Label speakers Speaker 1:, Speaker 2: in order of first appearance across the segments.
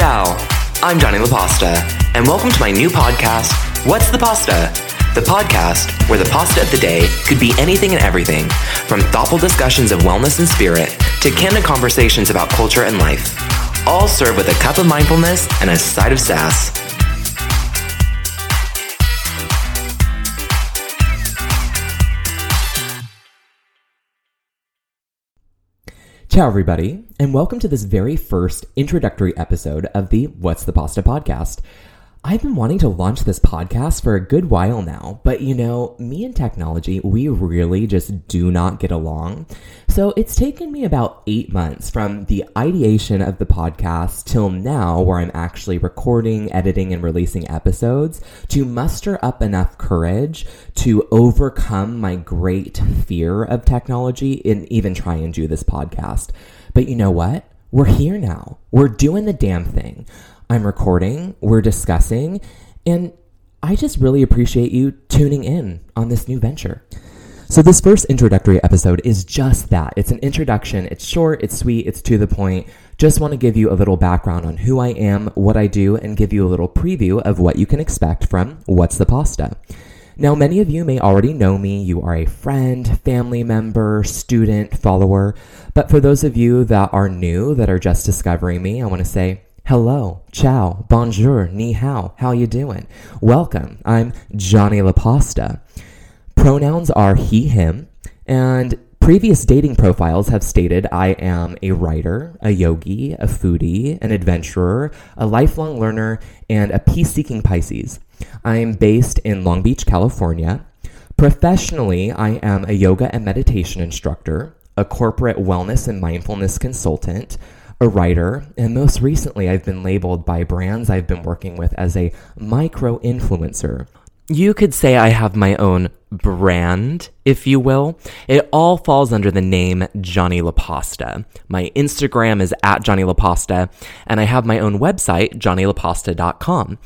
Speaker 1: Ciao, I'm Johnny LaPasta, and welcome to my new podcast, What's the Pasta? The podcast where the pasta of the day could be anything and everything, from thoughtful discussions of wellness and spirit to candid conversations about culture and life, all served with a cup of mindfulness and a side of sass.
Speaker 2: Ciao, everybody, and welcome to this very first introductory episode of the What's the Pasta podcast. I've been wanting to launch this podcast for a good while now, but you know, me and technology, we really just do not get along. So it's taken me about eight months from the ideation of the podcast till now, where I'm actually recording, editing, and releasing episodes to muster up enough courage to overcome my great fear of technology and even try and do this podcast. But you know what? We're here now. We're doing the damn thing. I'm recording, we're discussing, and I just really appreciate you tuning in on this new venture. So, this first introductory episode is just that. It's an introduction. It's short, it's sweet, it's to the point. Just want to give you a little background on who I am, what I do, and give you a little preview of what you can expect from What's the Pasta. Now, many of you may already know me. You are a friend, family member, student, follower. But for those of you that are new, that are just discovering me, I want to say, Hello, ciao, bonjour, ni hao. How you doing? Welcome. I'm Johnny LaPasta. Pronouns are he, him, and previous dating profiles have stated I am a writer, a yogi, a foodie, an adventurer, a lifelong learner, and a peace-seeking Pisces. I am based in Long Beach, California. Professionally, I am a yoga and meditation instructor, a corporate wellness and mindfulness consultant, a writer, and most recently, I've been labeled by brands I've been working with as a micro influencer. You could say I have my own brand, if you will. It all falls under the name Johnny LaPasta. My Instagram is at Johnny LaPasta, and I have my own website, johnnylapasta.com.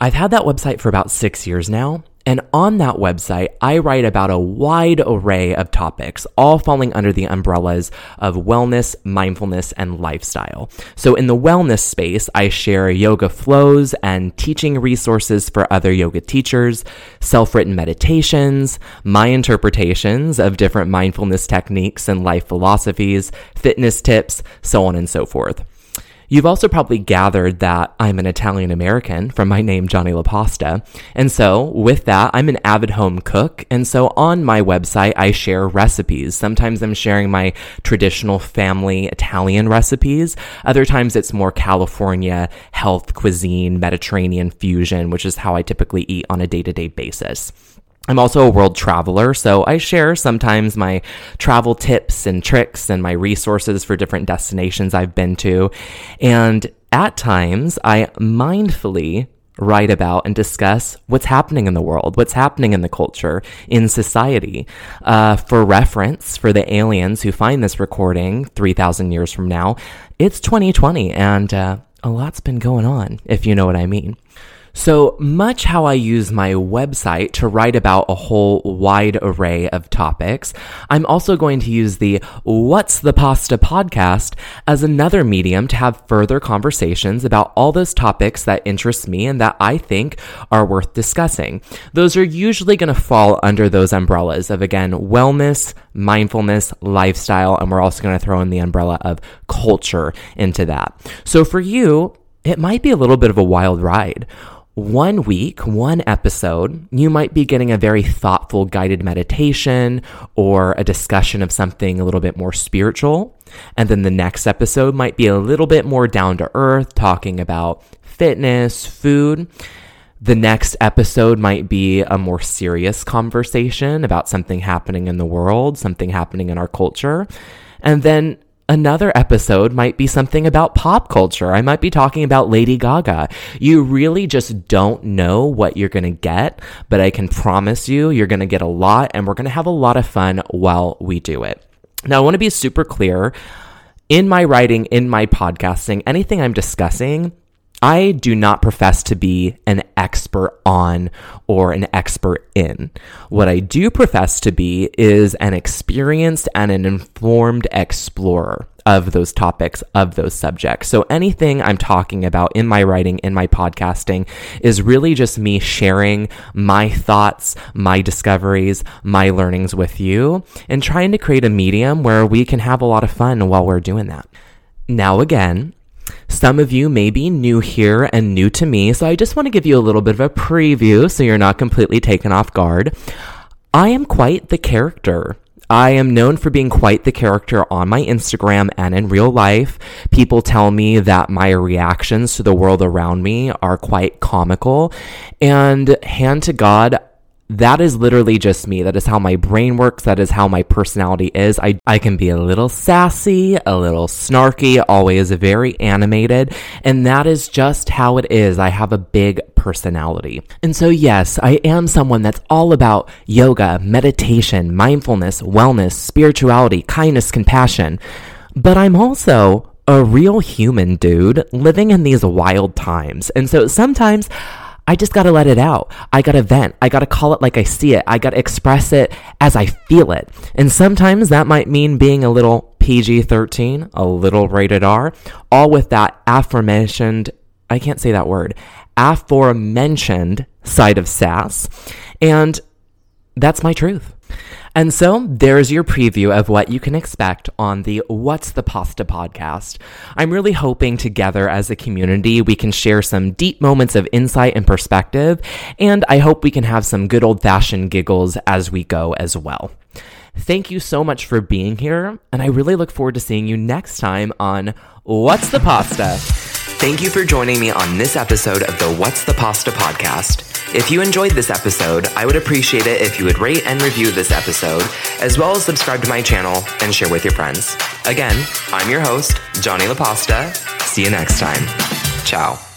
Speaker 2: I've had that website for about six years now, and on that website, I write about a wide array of topics, all falling under the umbrellas of wellness, mindfulness, and lifestyle. So in the wellness space, I share yoga flows and teaching resources for other yoga teachers, self-written meditations, my interpretations of different mindfulness techniques and life philosophies, fitness tips, so on and so forth. You've also probably gathered that I'm an Italian American from my name, Johnny LaPasta. And so, with that, I'm an avid home cook. And so, on my website, I share recipes. Sometimes I'm sharing my traditional family Italian recipes. Other times, it's more California health cuisine, Mediterranean fusion, which is how I typically eat on a day to day basis. I'm also a world traveler, so I share sometimes my travel tips and tricks and my resources for different destinations I've been to. And at times, I mindfully write about and discuss what's happening in the world, what's happening in the culture, in society. Uh, for reference, for the aliens who find this recording 3,000 years from now, it's 2020 and uh, a lot's been going on, if you know what I mean. So much how I use my website to write about a whole wide array of topics, I'm also going to use the What's the Pasta podcast as another medium to have further conversations about all those topics that interest me and that I think are worth discussing. Those are usually going to fall under those umbrellas of again, wellness, mindfulness, lifestyle, and we're also going to throw in the umbrella of culture into that. So for you, it might be a little bit of a wild ride one week, one episode, you might be getting a very thoughtful guided meditation or a discussion of something a little bit more spiritual. And then the next episode might be a little bit more down to earth, talking about fitness, food. The next episode might be a more serious conversation about something happening in the world, something happening in our culture. And then Another episode might be something about pop culture. I might be talking about Lady Gaga. You really just don't know what you're going to get, but I can promise you, you're going to get a lot and we're going to have a lot of fun while we do it. Now, I want to be super clear in my writing, in my podcasting, anything I'm discussing, I do not profess to be an expert on or an expert in. What I do profess to be is an experienced and an informed explorer. of those topics, of those subjects. So anything I'm talking about in my writing, in my podcasting is really just me sharing my thoughts, my discoveries, my learnings with you and trying to create a medium where we can have a lot of fun while we're doing that. Now again, some of you may be new here and new to me, so I just want to give you a little bit of a preview so you're not completely taken off guard. I am quite the character. I am known for being quite the character on my Instagram and in real life. People tell me that my reactions to the world around me are quite comical. And hand to God, that is literally just me. That is how my brain works. That is how my personality is. I, I can be a little sassy, a little snarky, always very animated. And that is just how it is. I have a big personality. And so, yes, I am someone that's all about yoga, meditation, mindfulness, wellness, spirituality, kindness, compassion. But I'm also a real human dude living in these wild times. And so sometimes I just gotta let it out. I gotta vent. I gotta call it like I see it. I gotta express it as I feel it. And sometimes that might mean being a little PG 13, a little rated R, all with that aforementioned, I can't say that word, aforementioned side of sass. And that's my truth. And so there's your preview of what you can expect on the What's the Pasta podcast. I'm really hoping together as a community we can share some deep moments of insight and perspective, and I hope we can have some good old fashioned giggles as we go as well. Thank you so much for being here, and I really look forward to seeing you next time on What's the Pasta?
Speaker 1: Thank you for joining me on this episode of the What's the Pasta podcast. If you enjoyed this episode, I would appreciate it if you would rate and review this episode, as well as subscribe to my channel and share with your friends. Again, I'm your host, Johnny La Pasta. See you next time. Ciao.